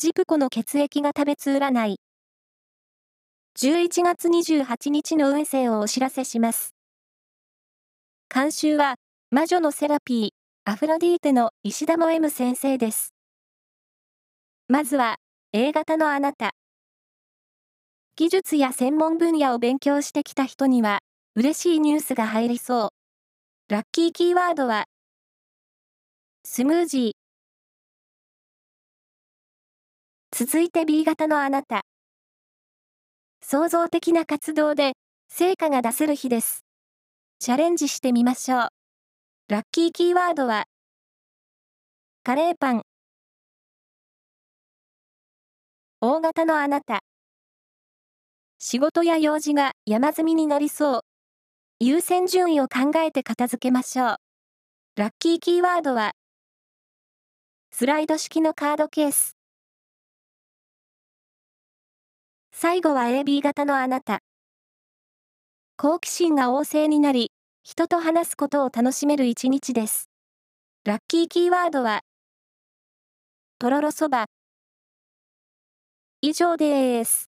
ジプコの血液が食べつ占い。11月28日の運勢をお知らせします。監修は、魔女のセラピー、アフロディーテの石田も M 先生です。まずは、A 型のあなた。技術や専門分野を勉強してきた人には、嬉しいニュースが入りそう。ラッキーキーワードは、スムージー。続いて B 型のあなた。創造的な活動で成果が出せる日です。チャレンジしてみましょう。ラッキーキーワードは、カレーパン。大型のあなた。仕事や用事が山積みになりそう。優先順位を考えて片付けましょう。ラッキーキーワードは、スライド式のカードケース。最後は AB 型のあなた。好奇心が旺盛になり、人と話すことを楽しめる一日です。ラッキーキーワードは、とろろそば。以上です。